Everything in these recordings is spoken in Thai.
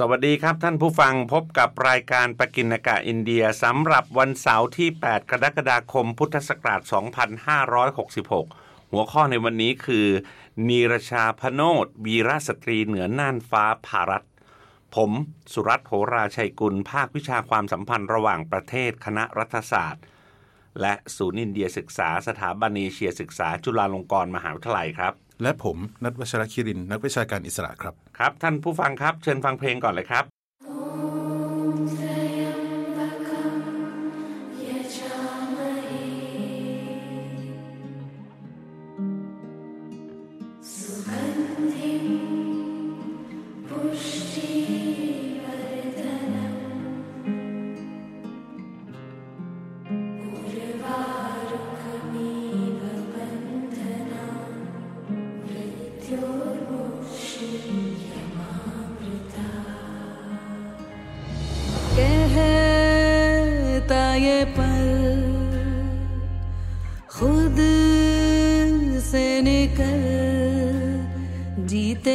สวัสดีครับท่านผู้ฟังพบกับรายการปกินากาอินเดียสำหรับวันเสาร์ที่ 8 กรกฎาคมพุทธศักราช 2566 หัวข้อในวันนี้คือ นีรชาพโนดวีรสตรีเหนือน่านฟ้าภารัตผม สุรัตน์โหราชัยกุล ภาควิชาความสัมพันธ์ระหว่างประเทศคณะรัฐศาสตร์ และศูนย์อินเดียศึกษาสถาบันเอเชียศึกษาจุฬาลงกรณ์มหาวิทยาลัยครับ และผมนัทวัชรคิรินนักวิชาการอิสระครับ ครับท่านผู้ฟังครับเชิญฟังเพลงก่อนเลยครับ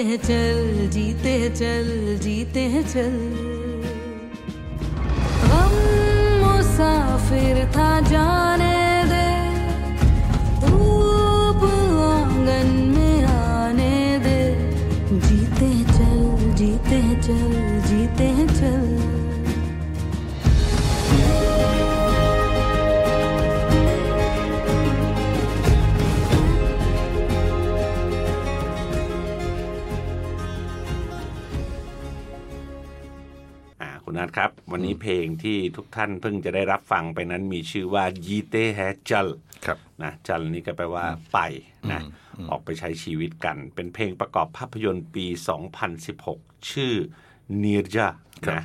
हैं चल जीते हैं चल जीते हैं चल। นัทครับ วันนี้เพลงที่ทุกท่านเพิ่งจะได้รับฟังไปนั้นมีชื่อว่ายีเตแฮจัลครับนะจัลนี่ก็แปลว่าไปนะออกไปใช้ชีวิตกัน เป็นเพลงประกอบภาพยนตร์ปี 2016 ชื่อนีรจาครับนะ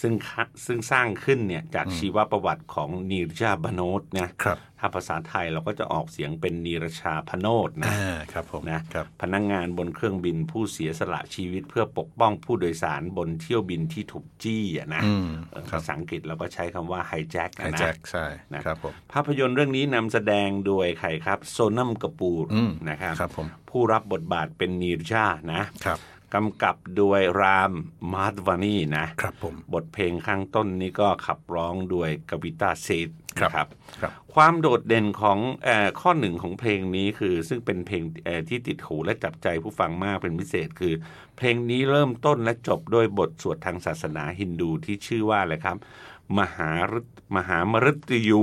ซึ่งคะซึ่งสร้างขึ้นเนี่ยจากชีวประวัติของนีรจาบโนตนะครับถ้าภาษาไทยเราก็จะออกเสียงเป็นนีรชาพโนตนะอ่าครับผมนะครับพนักงงานบนเครื่องบินผู้เสียสละชีวิตเพื่อปกป้องผู้โดยสารบนเที่ยวบินที่ถูกจี้อะนะอืมเออครับภาษาอังกฤษเราก็ใช้คำว่าไฮแจ็คไฮแจ็คใช่นะครับผมภาพยนตร์เรื่องนี้นำแสดงโดยใครครับ โซนัมกระปูรอืมนะครับครับผมผู้รับบทบาทเป็นนีรชานะครับ กำกับโดยรามมาร์วานีนะครับผมบทเพลงข้างต้นนี้ก็ขับร้องโดยกวิตาเซธครับนะครับครับความโดดเด่นของเออข้อหนึ่งของเพลงนี้คือ ซึ่งเป็นเพลงเอ่อที่ติดหูและจับใจผู้ฟังมากเป็นพิเศษคือ เพลงนี้เริ่มต้นและจบด้วยบทสวดทางศาสนาฮินดูที่ชื่อว่าอะไรครับ มหาฤมหามฤตยู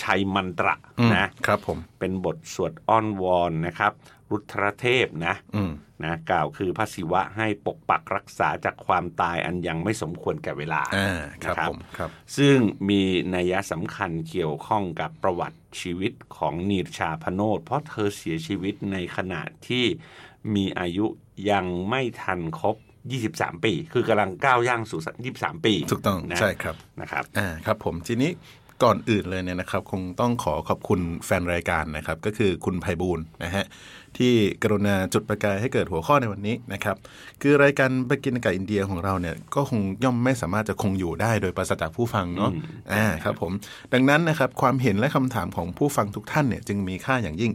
ชัยมันตระอืมนะครับผมเป็นบทสวดอ้อนวอนนะครับ รุทรเทพนะอืมนะกล่าวคือพระศิวะให้ปกปักรักษาจากความตายอันยังไม่สมควรแก่เวลาอ่าครับนะผมครับซึ่งมีนัยสำคัญเกี่ยวข้องกับประวัติชีวิตของนีรชาพโนดเพราะเธอเสียชีวิตในขณะที่มีอายุยังไม่ทันครบ23 ปี คือกำลังก้าวย่างสู่23 ปี ถูกต้องนะใช่ครับนะครับอ่าครับผมทีนี้ ก่อนอื่นเลยเนี่ยนะครับ คงต้องขอขอบคุณแฟนรายการนะครับ ก็คือคุณไพบูลย์นะฮะที่กรุณาจุดประกายให้เกิดหัวข้อในวันนี้นะครับ คือรายการไปกินกับอินเดียของเราเนี่ยก็คงย่อมไม่สามารถจะคงอยู่ได้โดยปราศจากผู้ฟังเนาะอ่าครับผม ดังนั้นนะครับความเห็นและคำถามของผู้ฟังทุกท่านเนี่ยจึงมีค่าอย่างยิ่ง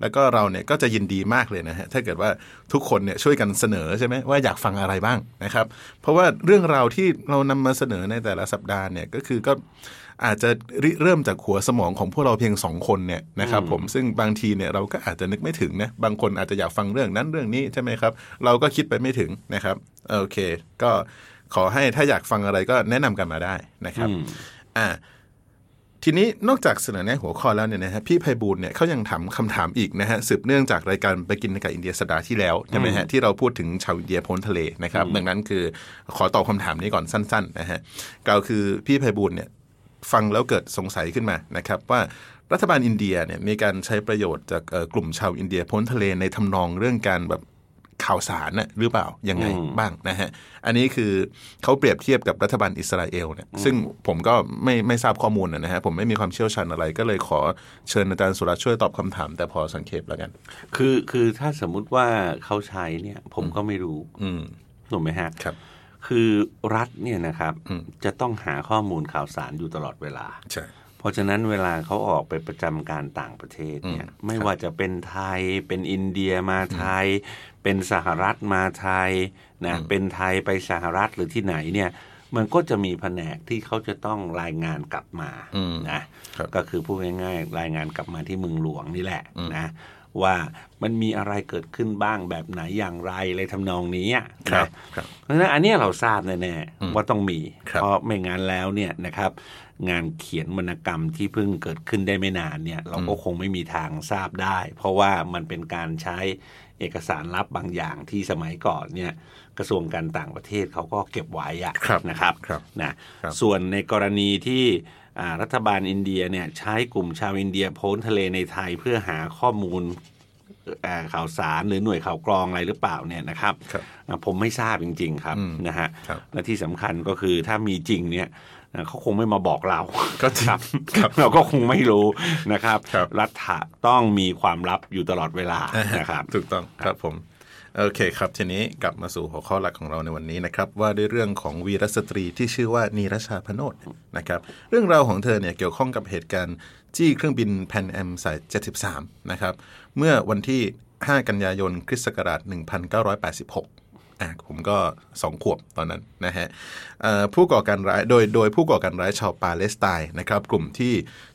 แล้วก็เราเนี่ยก็จะยินดีมากเลยนะฮะถ้าเกิดว่าทุกคนเนี่ยช่วยกันเสนอใช่ไหมว่าอยากฟังอะไรบ้างนะครับ เพราะว่าเรื่องราวที่เรานำมาเสนอในแต่ละสัปดาห์เนี่ยก็คือก็ อาจจะริเริ่มจากหัวสมองของพวกเราเพียงสองคนเนี่ยนะครับผมซึ่งบางทีเนี่ยเราก็อาจจะนึกไม่ถึงนะบางคนอาจจะอยากฟังเรื่องนั้นเรื่องนี้ใช่ไหมครับ เราก็คิดไปไม่ถึงนะครับโอเค ก็ขอให้ถ้าอยากฟังอะไรก็แนะนำกันมาได้นะครับอ่าทีนี้นอกจากเสนอแนะหัวข้อแล้วเนี่ยนะฮะพี่ไพบูลย์เนี่ยเขายังถามคำถามอีกนะฮะสืบเนื่องจากรายการไปกินกับอินเดียสัปดาห์ที่แล้วใช่ไหมฮะที่เราพูดถึงชาวอินเดียพ้นทะเลนะครับดังนั้นคือขอตอบคำถามนี้ก่อนสั้นๆนะฮะกล่าวคือพี่ไพบูลย์เนี่ย ฟังแล้วเกิดสงสัยขึ้นมานะครับว่ารัฐบาลอินเดียเนี่ยมีการใช้ประโยชน์จากเอ่อกลุ่มชาวอินเดียพ้นทะเลในทำนองเรื่องการแบบข่าวสารน่ะหรือเปล่า ยังไงอืมบ้างนะฮะ อันนี้คือเขาเปรียบเทียบกับรัฐบาลอิสราเอลเนี่ยซึ่งผมก็ไม่ไม่ทราบข้อมูลนะฮะ ผมไม่มีความเชี่ยวชาญอะไร ก็เลยขอเชิญอาจารย์สุรัตน์ช่วยตอบคำถาม แต่พอสังเขปแล้วกัน คือคือถ้าสมมุติว่าเขาใช้เนี่ย ผมก็ไม่รู้ อืมถูกไหมฮะครับ คือรัฐเนี่ยนะครับอืมจะต้องหาข้อมูลข่าวสารอยู่ตลอดเวลาใช่เพราะฉะนั้นเวลาเขาออกไปประจำการต่างประเทศเนี่ยอืมไม่ครับว่าจะเป็นไทย เป็นอินเดียมาไทย เป็นสหรัฐมาไทยนะเป็นไทยไปสหรัฐหรือที่ไหนเนี่ยมันก็จะมีแผนกที่เขาจะต้องรายงานกลับมาอืมนะครับก็คือพูดง่ายๆ รายงานกลับมาที่เมืองหลวงนี่แหละนะ ว่ามันมีอะไรเกิดขึ้นบ้างแบบไหนอย่างไรเลยทำนองนี้อะครับนะครับเพราะฉะนั้นอันเนี้ยเราทราบแน่ๆว่าต้องมีครับเพราะไม่งั้นแล้วเนี่ยนะครับ งานเขียนวรรณกรรมที่เพิ่งเกิดขึ้นได้ไม่นานเนี่ย เราก็คงไม่มีทางทราบได้ เพราะว่ามันเป็นการใช้เอกสารลับบางอย่างที่สมัยก่อนเนี่ยกระทรวงการต่างประเทศเขาก็เก็บไว้อะครับนะครับครับนะครับส่วนในกรณีที่อ่า รัฐบาลอินเดียเนี่ยใช้กลุ่มชาวอินเดียพ้นทะเลในไทยเพื่อหาข้อมูลอ่าข่าวสารหรือหน่วยข่าวกรองอะไรหรือเปล่าเนี่ยนะครับครับอ่าผมไม่ทราบจริง ๆ ครับอืมนะฮะครับและที่สำคัญก็คือถ้ามีจริงเนี่ยอ่าเขาคงไม่มาบอกเราก็จริงครับครับเราก็คงไม่รู้นะครับครับ รัฐะต้องมีความลับอยู่ตลอดเวลานะครับ ถูกต้องครับผม โอเคครับ ทีนี้กลับมาสู่หัวข้อหลักของเราในวันนี้นะครับ ว่าด้วยเรื่องของวีรสตรีที่ชื่อว่านีรชาพโนดนะครับ เรื่องราวของเธอเนี่ยเกี่ยวข้องกับเหตุการณ์จี้เครื่องบินแพนแอมสาย 73 นะครับ เมื่อวันที่ 5 กันยายนคริสต์ศักราช1986 อะผมก็สองขวบตอนนั้นนะฮะเอ่อผู้ก่อการร้ายโดยโดยผู้ก่อการร้ายชาวปาเลสไตน์นะครับ กลุ่มที่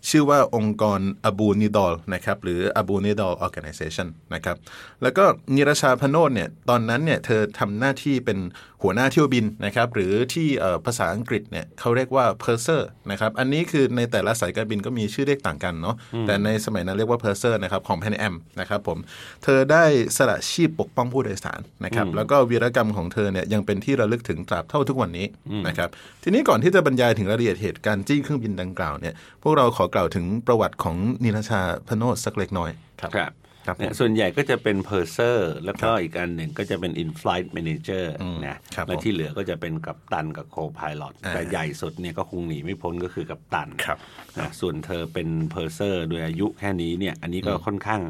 ชื่อว่าองค์กรอบูนิดอลนะครับหรืออบูนิดอลออ g a n i z a t i o n นะครับแล้วก็นิรชาพโนดเนี่ยตอนนั้นเนี่ยเธอทำหน้าที่เป็นหัวหน้าเที่ยวบินนะครับหรือที่เอ่อภาษาอังกฤษเนี่ยเขาเรียกว่า purser นะครับอันนี้คือในแต่ละสายการบินก็มีชื่อเรียกต่างกันเนาะแต่ในสมัยนั้นเรียกว่า purser นะครับของ Pan Am นะครับผมเธอได้สละชีพปกป้องผู้โดยสารนะครับแล้วก็วีรกรรมของเธอเนี่ยยังเป็นที่ระลึกถึงตราบเท่าทุกวันนี้นะครับทีนี้ก่อนที่จะบรรยายถึงรายละเอียดเหตุการณ์จี้เครื่องบินดังกล่าวเนี่ยพวกเราขอกล่าวถึงประวัติของนิรชาพโนดสักเล็กน้อยครับครับครับผมเนี่ยสส่วนใหญ่ก็จะเป็น purser แล้วก็อีกอันหนึ่งก็จะเป็น in-flight manager นะครับและผมที่เหลือก็จะเป็นกัปตันกับโคพาย o t อ่าแต่ใหญ่สุดเนี่ยก็คงหนีไม่พ้นก็คือกัปตันครับนะส่วนเธอเป็น purser โดยอายุแค่นี้เนี่ยอันนี้ก็ค่อนข้าง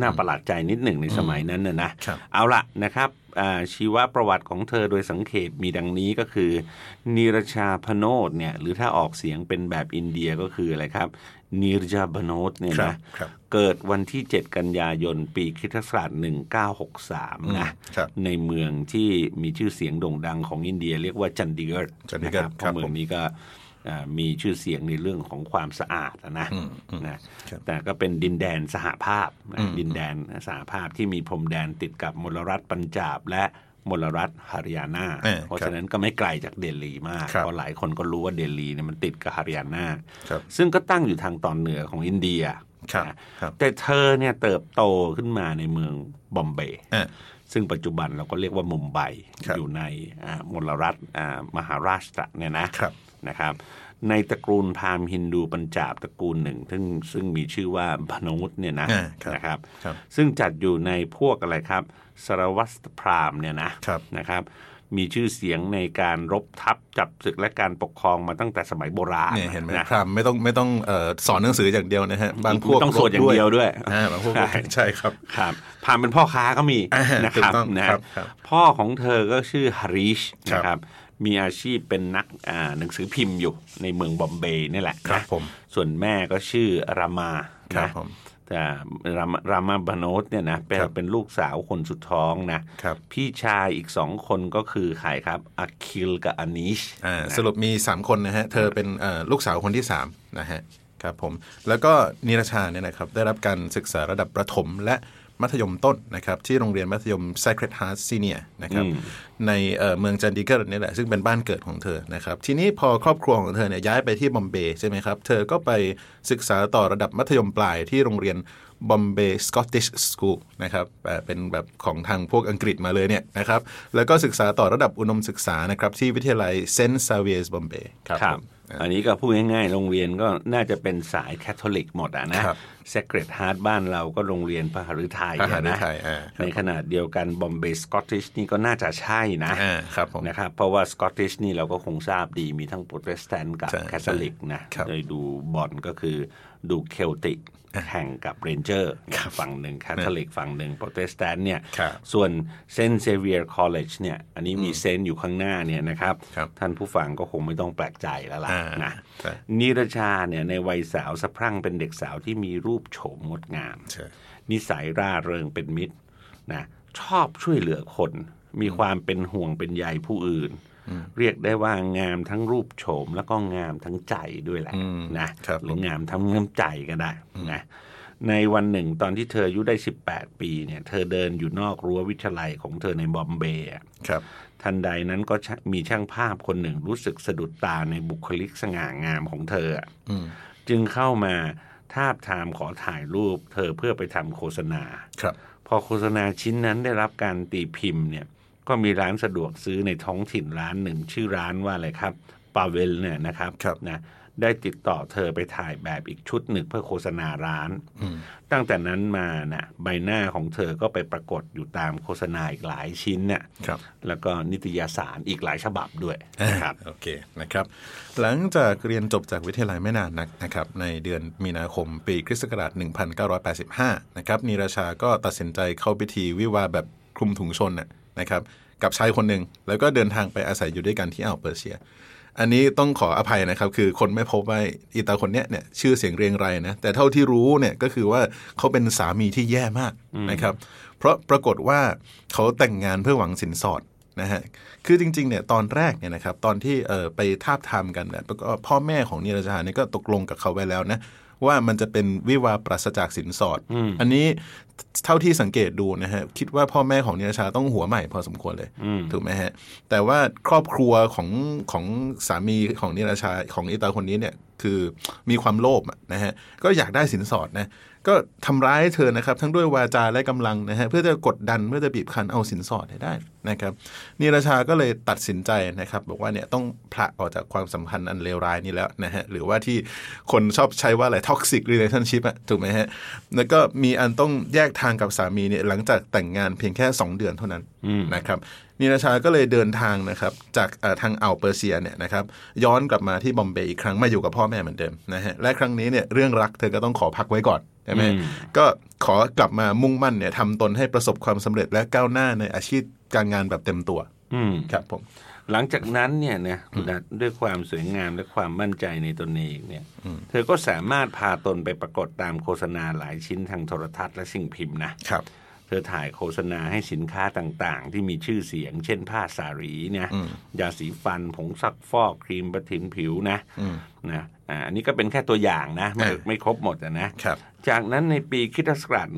น่าประหลาดใจนิดหนึ่งในสมัยนั้นนะนะครับเอาละนะครับอ่าชีวประวัติของเธอโดยสังเขปมีดังนี้ก็คือนิรชาพโนดเนี่ยหรือถ้าออกเสียงเป็นแบบอินเดียก็คืออะไรครับนิรชาพโนดเนี่ยครับนะครับเกิดวันที่ 7 กันยายนปีคริสตศักราช1963นะครับในเมืองที่มีชื่อเสียงโด่งดังของอินเดีย เรียกว่าจันดิเกิร์จันดิเกิร์นะครับราะเมืองนี้ก็อ่า มีชื่อเสียงในเรื่องของความสะอาดอะนะนะครับแต่ก็เป็นดินแดนสหภาพนะดินแดนสหภาพที่มีพรมแดนติดกับมลรัฐปัญจาบและมลรัฐฮาริยานาเออเพราะฉะนั้นครับก็ไม่ไกลจากเดลีมากครับเพราะหลายคนก็รู้ว่าเดลีเนี่ยมันติดกับฮาริยานาครับซึ่งก็ตั้งอยู่ทางตอนเหนือของอินเดีย ครับนะครับแต่เธอเนี่ยเติบโตขึ้นมาในเมืองบอมเบย์อะซึ่งปัจจุบันเราก็เรียกว่ามุมไบครับอยู่ในอ่ามลรัฐอ่ามหาราชตระเนี่ยนะครับนะครับ ในตระกูลพราหมณ์ฮินดูปัญจาบตระกูลหนึ่ง ซึ่งซึ่งมีชื่อว่าพนุษเนี่ยนะอ่าครับนะครับครับซึ่งจัดอยู่ในพวกอะไรครับสารวัตรพราหมณ์เนี่ยนะครับนะครับ มีชื่อเสียงในการรบทัพจับศึกและการปกครองมาตั้งแต่สมัยโบราณเนี่ยเห็นไหมนะพรามไม่ต้องไม่ต้องเอ่อสอนหนังสืออย่างเดียวนะฮะบางพวกต้องสวดอย่างเดียวด้วยอ่าบางพวกใช่ใช่ครับครับพราหมณ์เป็นพ่อค้าก็มีอ่านะครับถูกต้องนะครับครับพ่อของเธอก็ชื่อฮาริชครับนะครับมีอาชีพเป็นนักอ่าหนังสือพิมพ์อยู่ในเมืองบอมเบย์นี่แหละครับนะผมส่วนแม่ก็ชื่อรามาครับนะผมแต่ รามารามาบานโนตเนี่ยนะเป็นครับเป็นลูกสาวคนสุดท้องนะครับพี่ชายอีกสองคนก็คือใครครับอาคิลกับอานิชอ่านะสรุปมี3คนนะฮะ เธอเป็นเอ่อลูกสาวคนที่3นะฮะครับผมแล้วก็นิรชาเนี่ยนะครับได้รับการศึกษาระดับประถมและ มัธยมต้นนะครับที่โรงเรียนมัธยม Sacred Heart Senior นะครับในเอ่อเมืองจันดีเกิร์นี่แหละซึ่งเป็นบ้านเกิดของเธอนะครับทีนี้พอครอบครัวของเธอเนี่ยย้ายไปที่บอมเบย์ใช่ไหมครับเธอก็ไปศึกษาต่อระดับมัธยมปลายที่โรงเรียนบอมเบย์สกอตติชสคูลนะครับเอ่อเป็นแบบของทางพวกอังกฤษมาเลยเนี่ยนะครับแล้วก็ศึกษาต่อระดับอุดมศึกษานะครับที่วิทยาลัยเซนต์ซาเวียสบอมเบย์ครับครับผมอันนี้ก็พูดง่ายๆ โรงเรียนก็น่าจะเป็นสายแคทอลิกหมดอะนะ ครับ Sacred Heart บ้านเราก็โรงเรียนพระฤทัยพระหฤนะทัยอ่าครับในขณะเดียวกันบอมเบย์สกอตติชนี่ก็น่าจะใช่นะอ่าครับผมนะครับเพราะว่าสกอตติชนี่เราก็คงทราบดีมีทั้งโปรเตสแตนต์กับใช่แคทอลิกนะครับโดยดูบอลก็คือดูเคลติกแข่งกับเรนเจอร์ฝั่งหนึ่งแคทอลิกฝั่งหนึ่งโปรเตสแตนต์เนี่ยครับส่วนเซนต์เซเวียร์คอลเลจเนี่ยอันนี้มีเซนต์อยู่ข้างหน้าเนี่ยนะครับครับ ท่านผู้ฟังก็คงไม่ต้องแปลกใจแล้วล่ะอ่านะใช่นีรชาเนี่ยในวัยสาวสะพรั่งเป็นเด็กสาวที่มีรูปโฉมงดงามใช่นิสัยร่าเริงเป็นมิตรนะชอบช่วยเหลือคน มีความเป็นห่วงเป็นใยผู้อื่น เรียกได้ว่างามทั้งรูปโฉมแล้วก็งามทั้งใจด้วยแหละอืมนะครับหรืองามทั้งน้ำใจก็ได้นะในวันหนึ่งตอนที่เธออายุได้ 18 ปีเนี่ย เธอเดินอยู่นอกรั้ววิทยาลัยของเธอในบอมเบย์อะครับ ทันใดนั้นก็ชะมีช่างภาพคนหนึ่งรู้สึกสะดุดตาในบุคลิกสง่างามของเธออะอืมจึงเข้ามา ทาบทามขอถ่ายรูป เธอเพื่อไปทำโฆษณา ครับ พอโฆษณาชิ้นนั้นได้รับการตีพิมพ์เนี่ย ก็มีร้านสะดวกซื้อในท้องถิ่นร้านหนึ่งชื่อร้านว่าอะไรครับปาเวลเนี่ยนะครับครับนะ ได้ติดต่อเธอไปถ่ายแบบอีกชุดหนึ่งเพื่อโฆษณาร้าน ตั้งแต่นั้นมานะใบหน้าของเธอก็ไปปรากฏอยู่ตามโฆษณาอีกหลายชิ้นเนี่ยครับแล้วก็นิตยสารอีกหลายฉบับด้วยนะครับโอเคนะครับ หลังจากเรียนจบจากวิทยาลัยไม่นานนักนะครับ ในเดือนมีนาคมปีคริสต์ศักราช 1985 นะครับนีราชาก็ตัดสินใจเข้าพิธีวิวาห์แบบคลุมถุงชนน่ะนะครับกับชายคนหนึ่งแล้วก็เดินทางไปอาศัยอยู่ด้วยกันที่อ่าวเปอร์เซีย อันนี้ต้องขออภัยนะครับ คือคนไม่พบว่าอีตาคนเนี้ยเนี่ยชื่อเสียงเรียงไรนะแต่เท่าที่รู้เนี่ยก็คือว่าเขาเป็นสามีที่แย่มากนะครับ เพราะปรากฏว่าเขาแต่งงานเพื่อหวังสินสอดนะฮะคือจริงๆเนี่ยตอนแรกเนี่ยนะครับตอนที่เออไปทาบทามกันเนี่ยก็พ่อแม่ของนีรจาเนี่ยก็ตกลงกับเขาไว้แล้วนะ ว่ามันจะเป็นวิวาห์ปราศจากสินสอด อันนี้เท่าที่สังเกตดูนะฮะคิดว่าพ่อแม่ของนีรชาต้องหัวใหม่พอสมควรเลยถูกไหมฮะ แต่ว่าครอบครัวของของสามีของนีรชาของอีตาคนนี้เนี่ยคือมีความโลภอะนะฮะก็อยากได้สินสอดนะก็ทำร้ายเธอนะครับ ทั้งด้วยวาจาและกำลังนะฮะเพื่อจะกดดันเพื่อจะบีบคั้นเอาสินสอดให้ได้นะครับนีราชาก็เลยตัดสินใจนะครับ บอกว่าเนี่ยต้องผละออกจากความสัมพันธ์อันเลวร้ายนี้แล้วนะฮะหรือว่าที่คนชอบใช้ว่าอะไร toxic relationship อะถูกไหมฮะแล้วก็มีอันต้องแยกทางกับสามีเนี่ยหลังจากแต่งงานเพียงแค่ 2 เดือนเท่านั้นนะครับนีราชาก็เลยเดินทางนะครับจากเอ่อทางอ่าวเปอร์เซียเนี่ยนะครับย้อนกลับมาที่บอมเบย์อีกครั้งมาอยู่กับพ่อแม่เหมือนเดิมนะฮะและครั้งนี้เนี่ยเรื่องรักเธอก็ต้องขอพักไว้ก่อนใช่ไหมก็ ขอกลับมามุ่งมั่นเนี่ยทำตนให้ประสบความสำเร็จและก้าวหน้าในอาชีพการงานแบบเต็มตัว อืมครับผม หลังจากนั้นเนี่ยนะคุณนัทด้วยความสวยงามและความมั่นใจในตนเองเนี่ย เธอก็สามารถพาตนไปปรากฏตามโฆษณาหลายชิ้นทางโทรทัศน์และสิ่งพิมพ์นะครับเธอถ่ายโฆษณาให้สินค้าต่างๆ ที่มีชื่อเสียง เช่นผ้าสารีเนี่ยยาสีฟันผงซักฟอกครีมประทินผิวนะนะอ่าอันนี้ก็เป็นแค่ตัวอย่างนะ ไม่อ่าไม่ครบหมดอะนะครับ จากนั้นในปีคริสตศักราช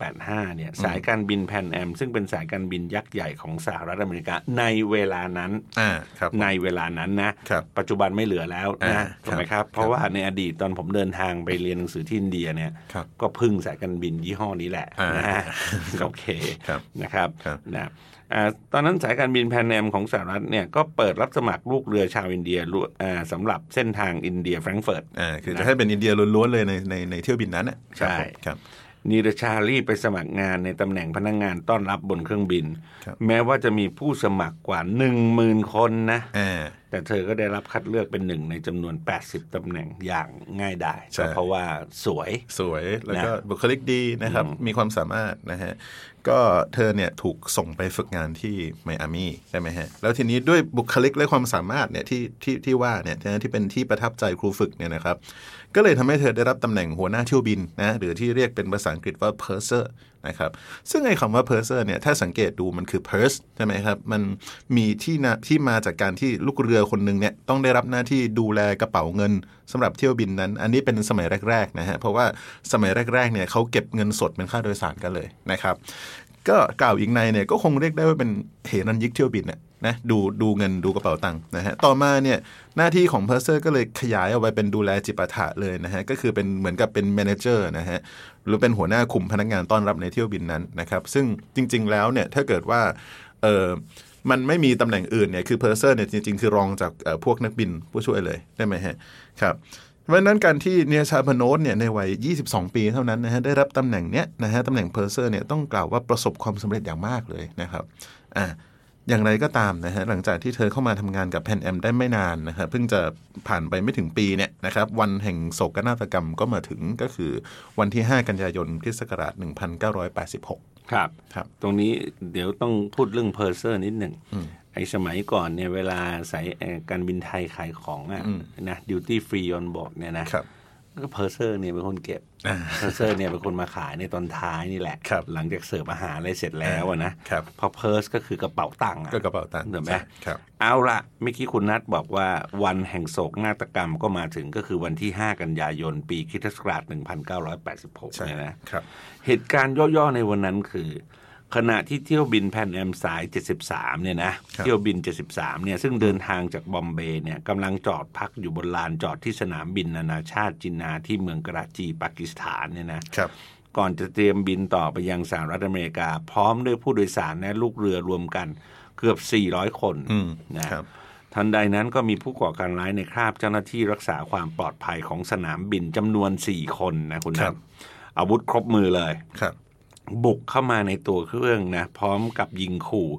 1985 เนี่ย สายการบินแพนแอม ซึ่งเป็นสายการบินยักษ์ใหญ่ของสหรัฐอเมริกาในเวลานั้นอ่าครับในเวลานั้นนะครับปัจจุบันไม่เหลือแล้วอ่านะถูกไหมครับ เพราะว่าในอดีตตอนผมเดินทางไปเรียนหนังสือที่อินเดียเนี่ยครับก็พึ่งสายการบินยี่ห้อนี้แหละอ่านนะฮะโอเคครับนะครับครับนะอ่า ตอนนั้นสายการบินแพนแอมของสหรัฐเนี่ยก็เปิดรับสมัครลูกเรือชาวอินเดียลุอ่าสำหรับเส้นทางอินเดียแฟรงก์เฟิร์ตอ่าคือจะให้เป็นอินเดียล้วนๆเลยในในในเที่ยวบินนั้นน่ะครับใช่ผมครับนีรชารีบไปสมัครงานในตำแหน่งพนักงานต้อนรับบนเครื่องบินครับแม้ว่าจะมีผู้สมัครกว่าหนึ่งหมื่นคนนะอ่าแต่เธอก็ได้รับคัดเลือกเป็นหนึ่งในจำนวน 80ตำแหน่งอย่างง่ายดายใช่ก็เพราะว่าสวยสวยแล้วก็นะบุคลิกดีนะครับ มีความสามารถนะฮะ ก็เธอเนี่ยถูกส่งไปฝึกงานที่ไมอามี่ใช่ไหมฮะ แล้วทีนี้ด้วยบุคลิกและความสามารถเนี่ยที่ที่ที่ว่าเนี่ยที่เป็นที่ประทับใจครูฝึกเนี่ยนะครับ ก็เลยทำให้เธอได้รับตำแหน่งหัวหน้าเที่ยวบินนะหรือที่เรียกเป็นภาษาอังกฤษว่า purser นะครับซึ่งไอ้คำว่า purser เนี่ยถ้าสังเกตดูมันคือ purse ใช่ไหมครับ มันมีที่นะที่มาจากการที่ลูกเรือคนหนึ่งเนี่ยต้องได้รับหน้าที่ดูแลกระเป๋าเงินสำหรับเที่ยวบินนั้น อันนี้เป็นสมัยแรกๆนะฮะเพราะว่าสมัยแรกๆเนี่ยเขาเก็บเงินสดเป็นค่าโดยสารกันเลยนะครับก็กล่าวอีกในเนี่ยก็คงเรียกได้ว่าเป็นเหรัญญิกเที่ยวบินเนี่ย นะดูดูเงินดูกระเป๋าตังค์นะฮะต่อมาเนี่ยหน้าที่ของ purser ก็เลยขยายออกไปเป็นดูแลจิปาถะเลยนะฮะก็คือเป็นเหมือนกับเป็น manager นะฮะหรือเป็นหัวหน้าคุมพนักงานต้อนรับในเที่ยวบินนั้นนะครับซึ่งจริง ๆ แล้วเนี่ยถ้าเกิดว่าเออมันไม่มีตำแหน่งอื่นเนี่ยคือ purser เนี่ยจริง ๆ คือรองจากพวกนักบินผู้ช่วยเลยได้ไหมฮะครับเพราะนั้นการที่นีรชาพโนตเนี่ยในวัย 22 ปีเท่านั้นนะฮะได้รับตำแหน่งเนี้ยนะฮะตำแหน่ง purser เนี่ยต้องกล่าวว่าประสบความสำเร็จอย่างมากเลยนะครับอ่า อย่างไรก็ตามนะฮะหลังจากที่เธอเข้ามาทำงานกับแพนแอมได้ไม่นานนะครับเพิ่งจะผ่านไปไม่ถึงปีเนี่ยนะครับวันแห่งโศกนาฏกรรมก็มาถึงก็คือวันที่ 5 กันยายนคริสต์ศักราช 1986 ครับครับ ตรงนี้เดี๋ยวต้องพูดเรื่อง purser นิดหนึ่งไอ้สมัยก่อนเนี่ยเวลาสายเอ่อการบินไทยขายของอะนะ duty free on board เนี่ยนะครับ ก็ purser เนี่ยเป็นคนเก็บ purser เนี่ยเป็นคนมาขายในตอนท้ายนี่แหละครับหลังจากเสิร์ฟอาหารอะไรเสร็จแล้วอะนะครับเพอ purse ก็คือกระเป๋าตังค์อะก็กระเป๋าตังค์เห็นไหมครับเอาละเมื่อกี้คุณนัทบอกว่าวันแห่งโศกนาฏกรรมก็มาถึงก็คือวันที่ 5 กันยายน ปีคริสตศักราช1986ใช่เนี่ยนะครับเหตุการณ์ย่อๆในวันนั้นคือ ขณะที่เที่ยวบินแพนแอมสาย 73 เนี่ยนะครับเที่ยวบิน 73 เนี่ย ซึ่งเดินทางจากบอมเบย์เนี่ยกำลังจอดพักอยู่บนลานจอดที่สนามบินนานาชาติจินนาที่เมืองกราจีปากีสถานเนี่ยนะครับก่อนจะเตรียมบินต่อไปยังสหรัฐอเมริกา พร้อมด้วยผู้โดยสารและลูกเรือรวมกันเกือบ 400 คนอืมนะครับทันใดนั้นก็มีผู้ก่อการร้ายในคราบเจ้าหน้าที่รักษาความปลอดภัยของสนามบินจำนวน 4 คนนะคุณครันับทอาวุธครบมือเลยครับ บุกเข้ามาในตัวเครื่องนะพร้อมกับยิงขู่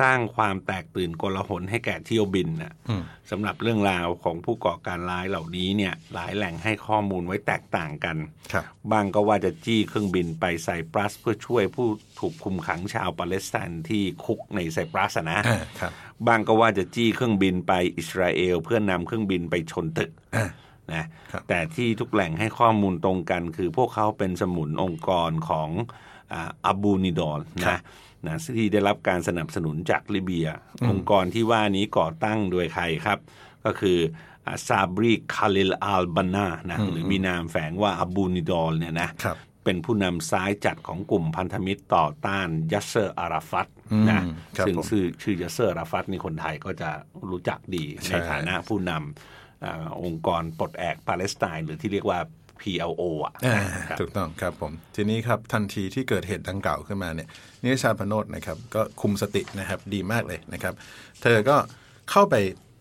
สร้างความแตกตื่นโกลาหลให้แก่เที่ยวบินนะอืมสำหรับเรื่องราวของผู้ก่อการร้ายเหล่านี้เนี่ย หลายแหล่งให้ข้อมูลไว้แตกต่างกันครับบางก็ว่าจะจี้เครื่องบินไปไซปรัสเพื่อช่วยผู้ถูกคุมขังชาวปาเลสไตน์ที่คุกในไซปรัสอะนะอ่าครับบางก็ว่าจะจี้เครื่องบินไปอิสราเอล เพื่อนำเครื่องบินไปชนตึกอ่านะครับแต่ที่ทุกแหล่งให้ข้อมูลตรงกัน คือพวกเขาเป็นสมุนองค์กรของ อับูนิดอนครันะบนะที่ได้รับการสนับสนุนจากลิเบีย องค์กรที่ว่านี้ก่อตั้งโดยใครครับ ก็คือซาบรีคาลิลอัลบานานะหรือมีนามแฝงว่าอาบูนิดัลเนี่ยนะครับเป็นผู้นำซ้ายจัดของกลุ่มพันธมิตรต่อต้านยัสเซอร์อาราฟัตนะอืมครับซึ่งผมชื่อชื่อยัสเซอร์อาราฟัตนี่คนไทยก็จะรู้จักดีใช่ในฐานะผู้นำอาองค์กรปลดแอกปาเลสไตน์หรือที่เรียกว่า PLO อะอ่าครับถูกต้องครับผม ทีนี้ครับทันทีที่เกิดเหตุดังกล่าวขึ้นมาเนี่ยนีรชาพโนตนะครับก็คุมสตินะครับดีมากเลยนะครับ เธอก็เข้าไป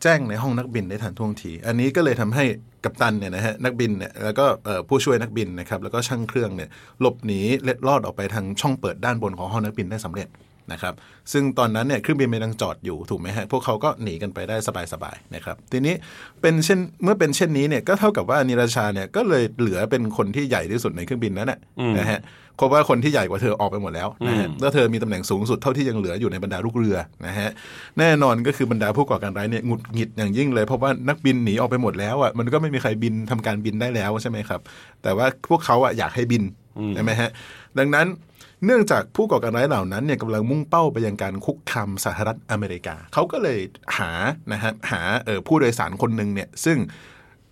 แจ้งในห้องนักบินได้ทันท่วงที อันนี้ก็เลยทำให้กัปตันเนี่ยนะฮะนักบินเนี่ยแล้วก็เอ่อผู้ช่วยนักบินนะครับแล้วก็ช่างเครื่องเนี่ยหลบหนีเล็ดลอดออกไปทางช่องเปิดด้านบนของห้องนักบินได้สำเร็จ นะครับ ซึ่งตอนนั้นเนี่ยเครื่องบินมันยังจอดอยู่ถูกไหมฮะพวกเขาก็หนีกันไปได้สบายๆนะครับทีนี้เป็นเช่นเมื่อเป็นเช่นนี้เนี่ยก็เท่ากับว่านิราชาเนี่ยก็เลยเหลือเป็นคนที่ใหญ่ที่สุดในเครื่องบินนั้นนะนะฮะเพราะว่าคนที่ใหญ่กว่าเธอออกไปหมดแล้วนะฮะแล้วเธอมีตำแหน่งสูงสุดเท่าที่ยังเหลืออยู่ในบรรดาลูกเรือนะฮะแน่นอนก็คือบรรดาผู้ก่อการร้ายเนี่ยหงุดหงิดอย่างยิ่งเลย เพราะว่านักบินหนีออกไปหมดแล้วอะมันก็ไม่มีใครบินทำการบินได้แล้วใช่ไหมครับ แต่ว่าพวกเขาอะอยากให้บินใช่ไหมฮะดังนั้น เนื่องจากผู้ก่อการร้ายเหล่านั้นเนี่ยกำลังมุ่งเป้าไปยังการคุกคามสหรัฐอเมริกา เขาก็เลยหานะฮะหาเอ่อผู้โดยสารคนหนึ่งเนี่ยซึ่ง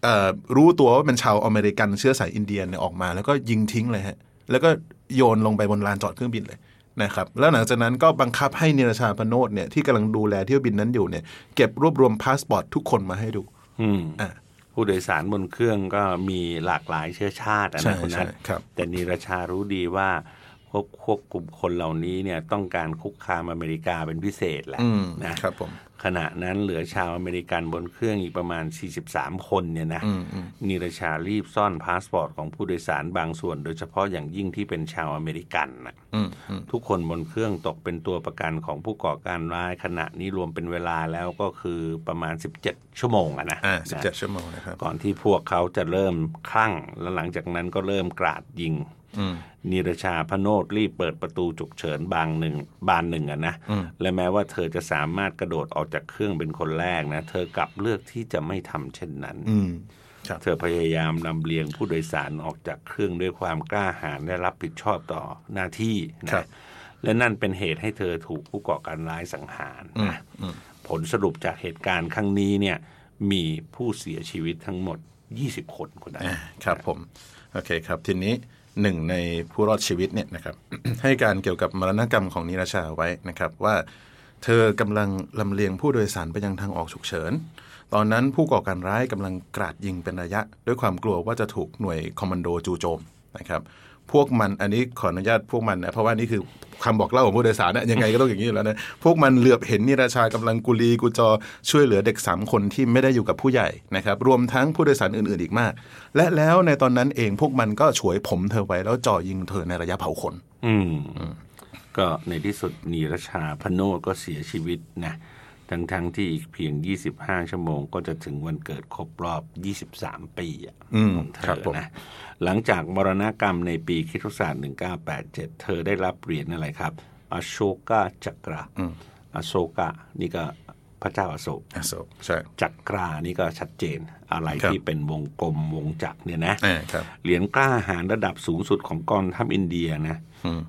เอ่อรู้ตัวว่าเป็นชาวอเมริกันเชื้อสายอินเดียเนี่ยออกมา แล้วก็ยิงทิ้งเลยฮะแล้วก็โยนลงไปบนลานจอดเครื่องบินเลยนะครับแล้วหลังจากนั้นก็บังคับให้นีรชาพโนตเนี่ยที่กำลังดูแลเที่ยวบินนั้นอยู่เนี่ยเก็บรวบรวมพาสปอร์ตทุกคนมาให้ดูอืมอ่าผู้โดยสารบนเครื่องก็มีหลากหลายเชื้อชาติอะใช่นะคุณนัทใช่ครับแต่นีรชารู้ดีว่า พวกควบกลุ่มคนเหล่านี้เนี่ยต้องการคุกคามอเมริกาเป็นพิเศษแหละอืมนะครับผมขณะนั้นเหลือชาวอเมริกันบนเครื่องอีกประมาณ 43 คนเนี่ยนะอืมอืมนีรชารีบซ่อนพาสปอร์ตของผู้โดยสารบางส่วน โดยเฉพาะอย่างยิ่งที่เป็นชาวอเมริกันนะอืมอืมทุกคนบนเครื่องตกเป็นตัวประกันของผู้ก่อการร้ายขณะนี้รวมเป็นเวลาแล้วก็คือประมาณ 17 ชั่วโมงอะนะอ่าสิบเจ็ดนะชั่วโมงนะครับก่อนที่พวกเขาจะเริ่มคลั่ง แล้วหลังจากนั้นก็เริ่มกราดยิงอืม นิรชาพโนตรีบเปิดประตูฉุกเฉินบางหนึ่งบานหนึ่งอะนะอืมและแม้ว่าเธอจะสามารถกระโดดออกจากเครื่องเป็นคนแรกนะ เธอกลับเลือกที่จะไม่ทำเช่นนั้นอืมครับเธอพยายามลำเลียงผู้โดยสารออกจากเครื่องด้วยความกล้าหาญและรับผิดชอบต่อหน้าที่ครันะบและนั่นเป็นเหตุให้เธอถูกผู้ก่อการร้ายสังหารนะอืมผลสรุปจากเหตุการณ์ครั้งนี้เนี่ย มีผู้เสียชีวิตทั้งหมด 20 คนคุณได้อ่าครับผม โอเคครับ ทีนี้ หนึ่งในผู้รอดชีวิตเนี่ยนะครับให้การเกี่ยวกับมรณกรรมของนิราชาไว้นะครับว่าเธอกำลังลำเลียงผู้โดยสารไปยังทางออกฉุกเฉิน ตอนนั้นผู้ก่อการร้ายกำลังกราดยิงเป็นระยะ ด้วยความกลัวว่าจะถูกหน่วยคอมมานโดจู่โจมนะครับ พวกมันอันนี้ขออนุญาตพวกมันนะเพราะว่านี่คือคำบอกเล่าของผู้โดยสารนะยังไงก็ต้องอย่างนี้แล้วนะพวกมันเหลือบเห็นนิราชากำลังกุลีกุจอช่วยเหลือเด็กสามคนที่ไม่ได้อยู่กับผู้ใหญ่นะครับรวมทั้งผู้โดยสารอื่นๆอีกมาก และแล้วในตอนนั้นเองพวกมันก็ฉวยผมเธอไว้แล้วจ่อยิงเธอในระยะเผาขนอืมก็ในที่สุดนีรชาพโนก็เสียชีวิตนะ ทั้งทั้งที่อีกเพียง 25 ชั่วโมงก็จะถึงวันเกิดครบรอบ 23 ปีอะอืมของเธครับอผมนะ หลังจากมรณกรรมในปีคริสตศักราช1987 เธอได้รับเหรียญอะไรครับอโศกาจักราอโศกะนี่ก็ พระเจ้าอโศกอะโซใช่จักรานี่ก็ชัดเจนอะไรครับที่เป็นวงกลมวงจักรเนี่ยนะอ่าครับเหรียญกล้าหาญระดับสูงสุดของกองทัพอินเดียนะ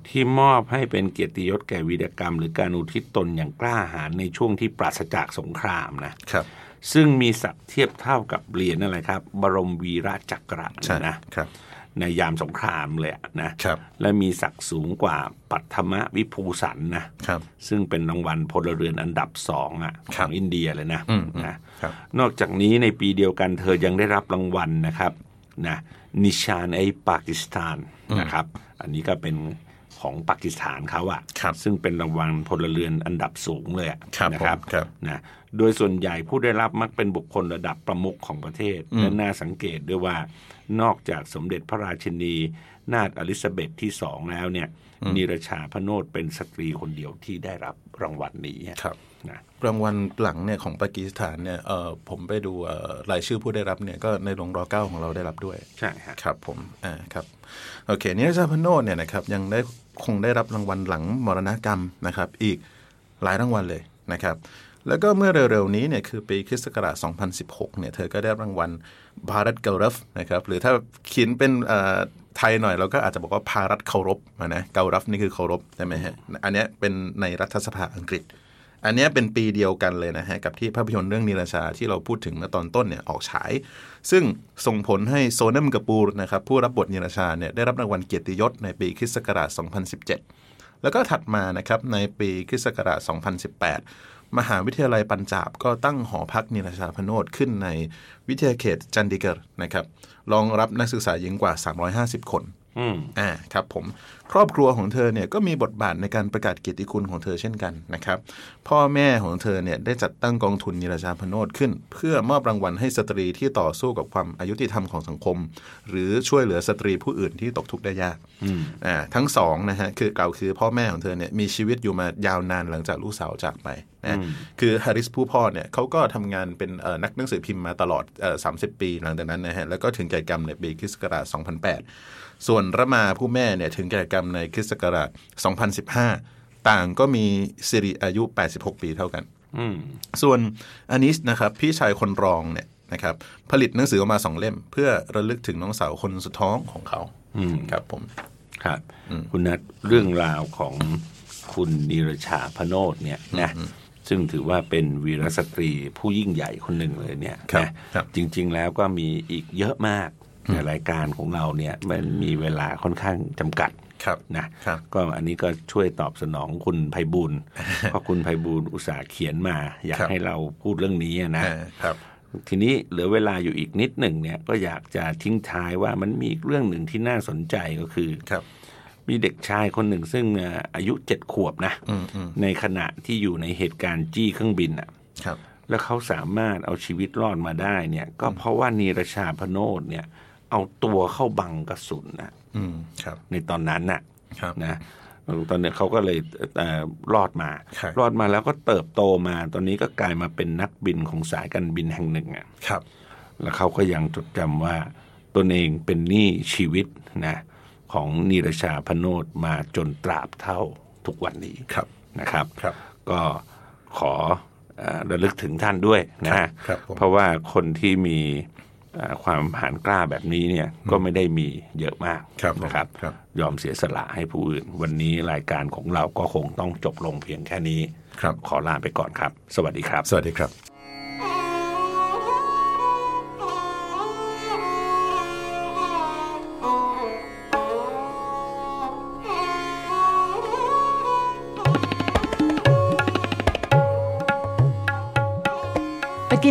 ที่มอบให้เป็นเกียรติยศแก่วีรกรรม หรือการอุทิศตนอย่างกล้าหาญในช่วงที่ปราศจากสงครามนะครับ ซึ่งมีศักดิ์เทียบเท่ากับเหรียญอะไรครับ บรมวีรจักระใช่นะครับ ในยามสงครามเลยอะนะครับ และมีศักดิ์สูงกว่าปัทมวิภูสันนะครับ ซึ่งเป็นรางวัลพลเรือนอันดับสองอะขครัอบงอินเดียเลยนะอืมอืมนะครับนอกจากนี้ในปีเดียวกันเธอยังได้รับรางวัลนะครับนะนิชานไอปากีสถานนะครับ อันนี้ก็เป็นของปากีสถานเขาอะครับซึ่งเป็นรางวัลพลเรือนอันดับสูงเลยอะครับนะครับผมครับนะ โดยส่วนใหญ่ผู้ได้รับมักเป็นบุคคลระดับประมุขของประเทศ และน่าสังเกตด้วยว่านอกจากสมเด็จพระราชินี นาถอลิซาเบธที่สองแล้วเนี่ยนิรชาพโนดเป็นสตรีคนเดียวที่ได้รับรางวัลนี้อะครับนะรางวัลหลังเนี่ยของปากีสถานเนี่ยเออผมไปดูเอ่อรายชื่อผู้ได้รับเนี่ยก็ในหลวงรอเก้าของเราได้รับด้วยใช่ฮะครับผมอ่าครับโอเคนิรชาพโนดเนี่ยนะครับยังได้คงได้รับรางวัลหลังมรณกรรมนะครับ อีกหลายรางวัลเลยนะครับ แล้วก็เมื่อเร็วๆนี้เนี่ยคือปีคริสต์ศักราช 2016 เนี่ยเธอก็ได้รางวัลภารัตเกลรฟนะครับหรือถ้าเขียนเป็นไทยหน่อยเราก็อาจจะบอกว่าภารัตเคารพอะนะเกลรฟนี่คือเคารพใช่ไหมฮะอันนี้เป็นในรัฐสภาอังกฤษ อันนี้เป็นปีเดียวกันเลยนะฮะกับที่ภาพยนตร์เรื่องนิราชาที่เราพูดถึงเมื่อตอนต้นเนี่ยออกฉาย ซึ่งส่งผลให้โซนัมกปูรนะครับผู้รับบทนิราชาเนี่ยได้รับรางวัลเกียรติยศในปีคริสต์ศักราช 2017 แล้วก็ถัดมานะครับในปีคริสต์ศักราช 2018 มหาวิทยาลัยปัญจาบก็ตั้งหอพักนิราชาพโนดขึ้นในวิทยาเขตจันดิเกอร์นะครับรองรับนักศึกษาหญิงกว่า 350 คน อืมอ่าครับผมครอบครัวของเธอเนี่ยก็มีบทบาทในการประกาศเกียรติคุณของเธอเช่นกันนะครับ พ่อแม่ของเธอเนี่ยได้จัดตั้งกองทุนนิราชาพโนดขึ้น เพื่อมอบรางวัลให้สตรีที่ต่อสู้กับความอายุติธรรมของสังคม หรือช่วยเหลือสตรีผู้อื่นที่ตกทุกข์ได้ยากอ่าทั้งสองนะฮะคือกล่าวคือพ่อแม่ของเธอเนี่ยมีชีวิตอยู่มายาวนานหลังจากลูกสาวจากไปนะคือฮาริสผู้พ่อเนี่ยเขาก็ทำงานเป็นเอ่อนักหนังสือพิมพ์มาตลอดเอ่อสาปีหลังจากนั้นนะฮะแล้วก็ถึงแก่กรรมในปีคริสต์ศักราช2008 ส่วนระมาผู้แม่เนี่ยถึงแก่กรรมในคริสต์ศักราช 2015 ต่างก็มีสิริอายุ 86 ปีเท่ากันอืมส่วนอานิสนะครับ พี่ชายคนรองเนี่ยนะครับ ผลิตหนังสือออกมาสองเล่ม เพื่อระลึกถึงน้องสาวคนสุดท้องของเขาอืมครับผมครับคุณนัทเรื่องราวของคุณนิรชาพโนดเนี่ยนะซึ่งถือว่าเป็นวีรสตรีผู้ยิ่งใหญ่คนหนึ่งเลยเนี่ยครับนะครับจริง ๆ แล้วก็มีอีกเยอะมาก ในรายการของเราเนี่ยมันมีเวลาค่อนข้างจำกัดครับนะครับก็อันนี้ก็ช่วยตอบสนองคุณไพบุญเพราะคุณไพบุญอุตส่าห์เขียนมา อยากครับให้เราพูดเรื่องนี้อะนะอ่าครับ ทีนี้เหลือเวลาอยู่อีกนิดหนึ่งเนี่ยก็อยากจะทิ้งท้ายว่ามันมีอีกเรื่องหนึ่งที่น่าสนใจก็คือครับมีเด็กชายคนหนึ่งซึ่งเอ่ออายุเจ็ดขวบนะอืมอืมในขณะที่อยู่ในเหตุการณ์จี้เครื่องบินอะครับแล้วเขาสามารถเอาชีวิตรอดมาได้เนี่ย ก็เพราะว่านีรชาพโนดเนี่ย เอาตัวเข้าบังกระสุนนะอืมครับในตอนนั้นน่ะครับนะเออตอนเนี้ยเขาก็เลยเอ่อรอดมาครับรอดมาแล้วก็เติบโตมา ตอนนี้ก็กลายมาเป็นนักบินของสายการบินแห่งหนึ่งอะครับ แล้วเขาก็ยังจดจำว่าตนเองเป็นหนี้ชีวิตนะ ของนีรชาพโนดมาจนตราบเท่าทุกวันนี้ครับนะครับครับก็ขอเอ่อระลึกถึงท่านด้วยนะฮะครับผมเพราะว่าคนที่มีเอ่อ ความหานกล้าแบบนี้เนี่ยก็ไม่ได้มีเยอะมากครับผมนะครับครับยอมเสียสละให้ผู้อื่น วันนี้รายการของเราก็คงต้องจบลงเพียงแค่นี้ครับขอลาไปก่อนครับ สวัสดีครับ สวัสดีครับ